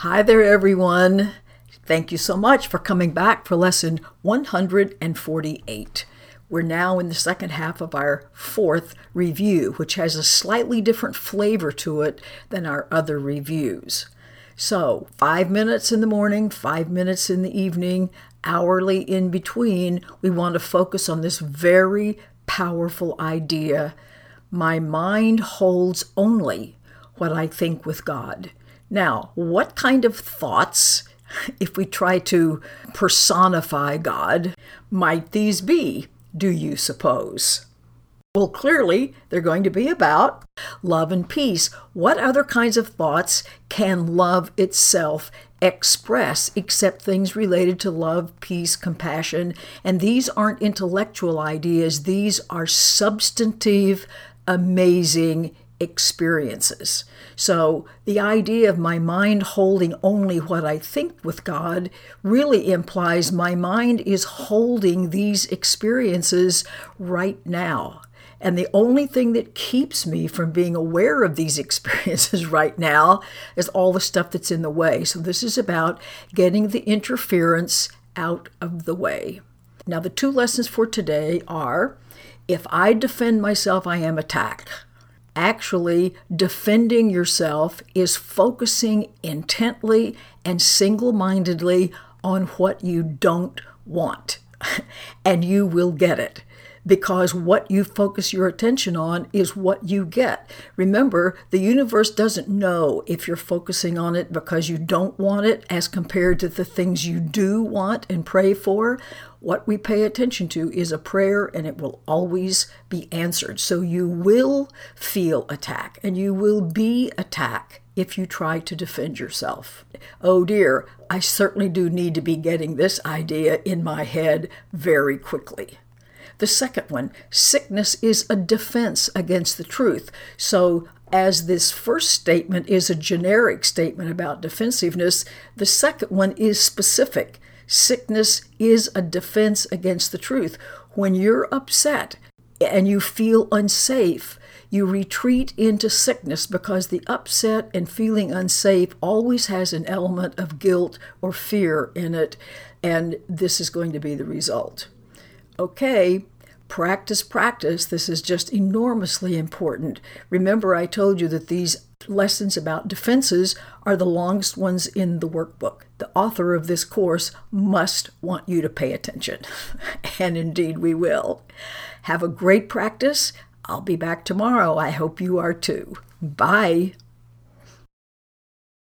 Hi there, everyone. Thank you so much for coming back for lesson 148. We're now in the second half of our fourth review, which has a slightly different flavor to it than our other reviews. So, five minutes in the morning, five minutes in the evening, hourly in between, we want to focus on this very powerful idea. My mind holds only what I think with God. Now, what kind of thoughts, if we try to personify God, might these be, do you suppose? Well, clearly, they're going to be about love and peace. What other kinds of thoughts can love itself express except things related to love, peace, compassion? And these aren't intellectual ideas, these are substantive, amazing experiences. So, the idea of my mind holding only what I think with God really implies my mind is holding these experiences right now. And the only thing that keeps me from being aware of these experiences right now is all the stuff that's in the way. So, this is about getting the interference out of the way. Now, the two lessons for today are if I defend myself, I am attacked actually defending yourself is focusing intently and single mindedly on what you don't want, and you will get it. Because what you focus your attention on is what you get. Remember, the universe doesn't know if you're focusing on it because you don't want it as compared to the things you do want and pray for what we pay attention to is a prayer and it will always be answered. So you will feel attack and you will be attacked if you try to defend yourself. Oh dear, I certainly do need to be getting this idea in my head very quickly. The second one, sickness is a defense against the truth. So as this first statement is a generic statement about defensiveness, the second one is specific. Sickness is a defense against the truth. When you're upset and you feel unsafe, you retreat into sickness because the upset and feeling unsafe always has an element of guilt or fear in it, and this is going to be the result. Okay, practice, practice. This is just enormously important. Remember, I told you that these lessons about defenses are the longest ones in the workbook. The author of this course must want you to pay attention, and indeed we will. Have a great practice. I'll be back tomorrow. I hope you are too. Bye.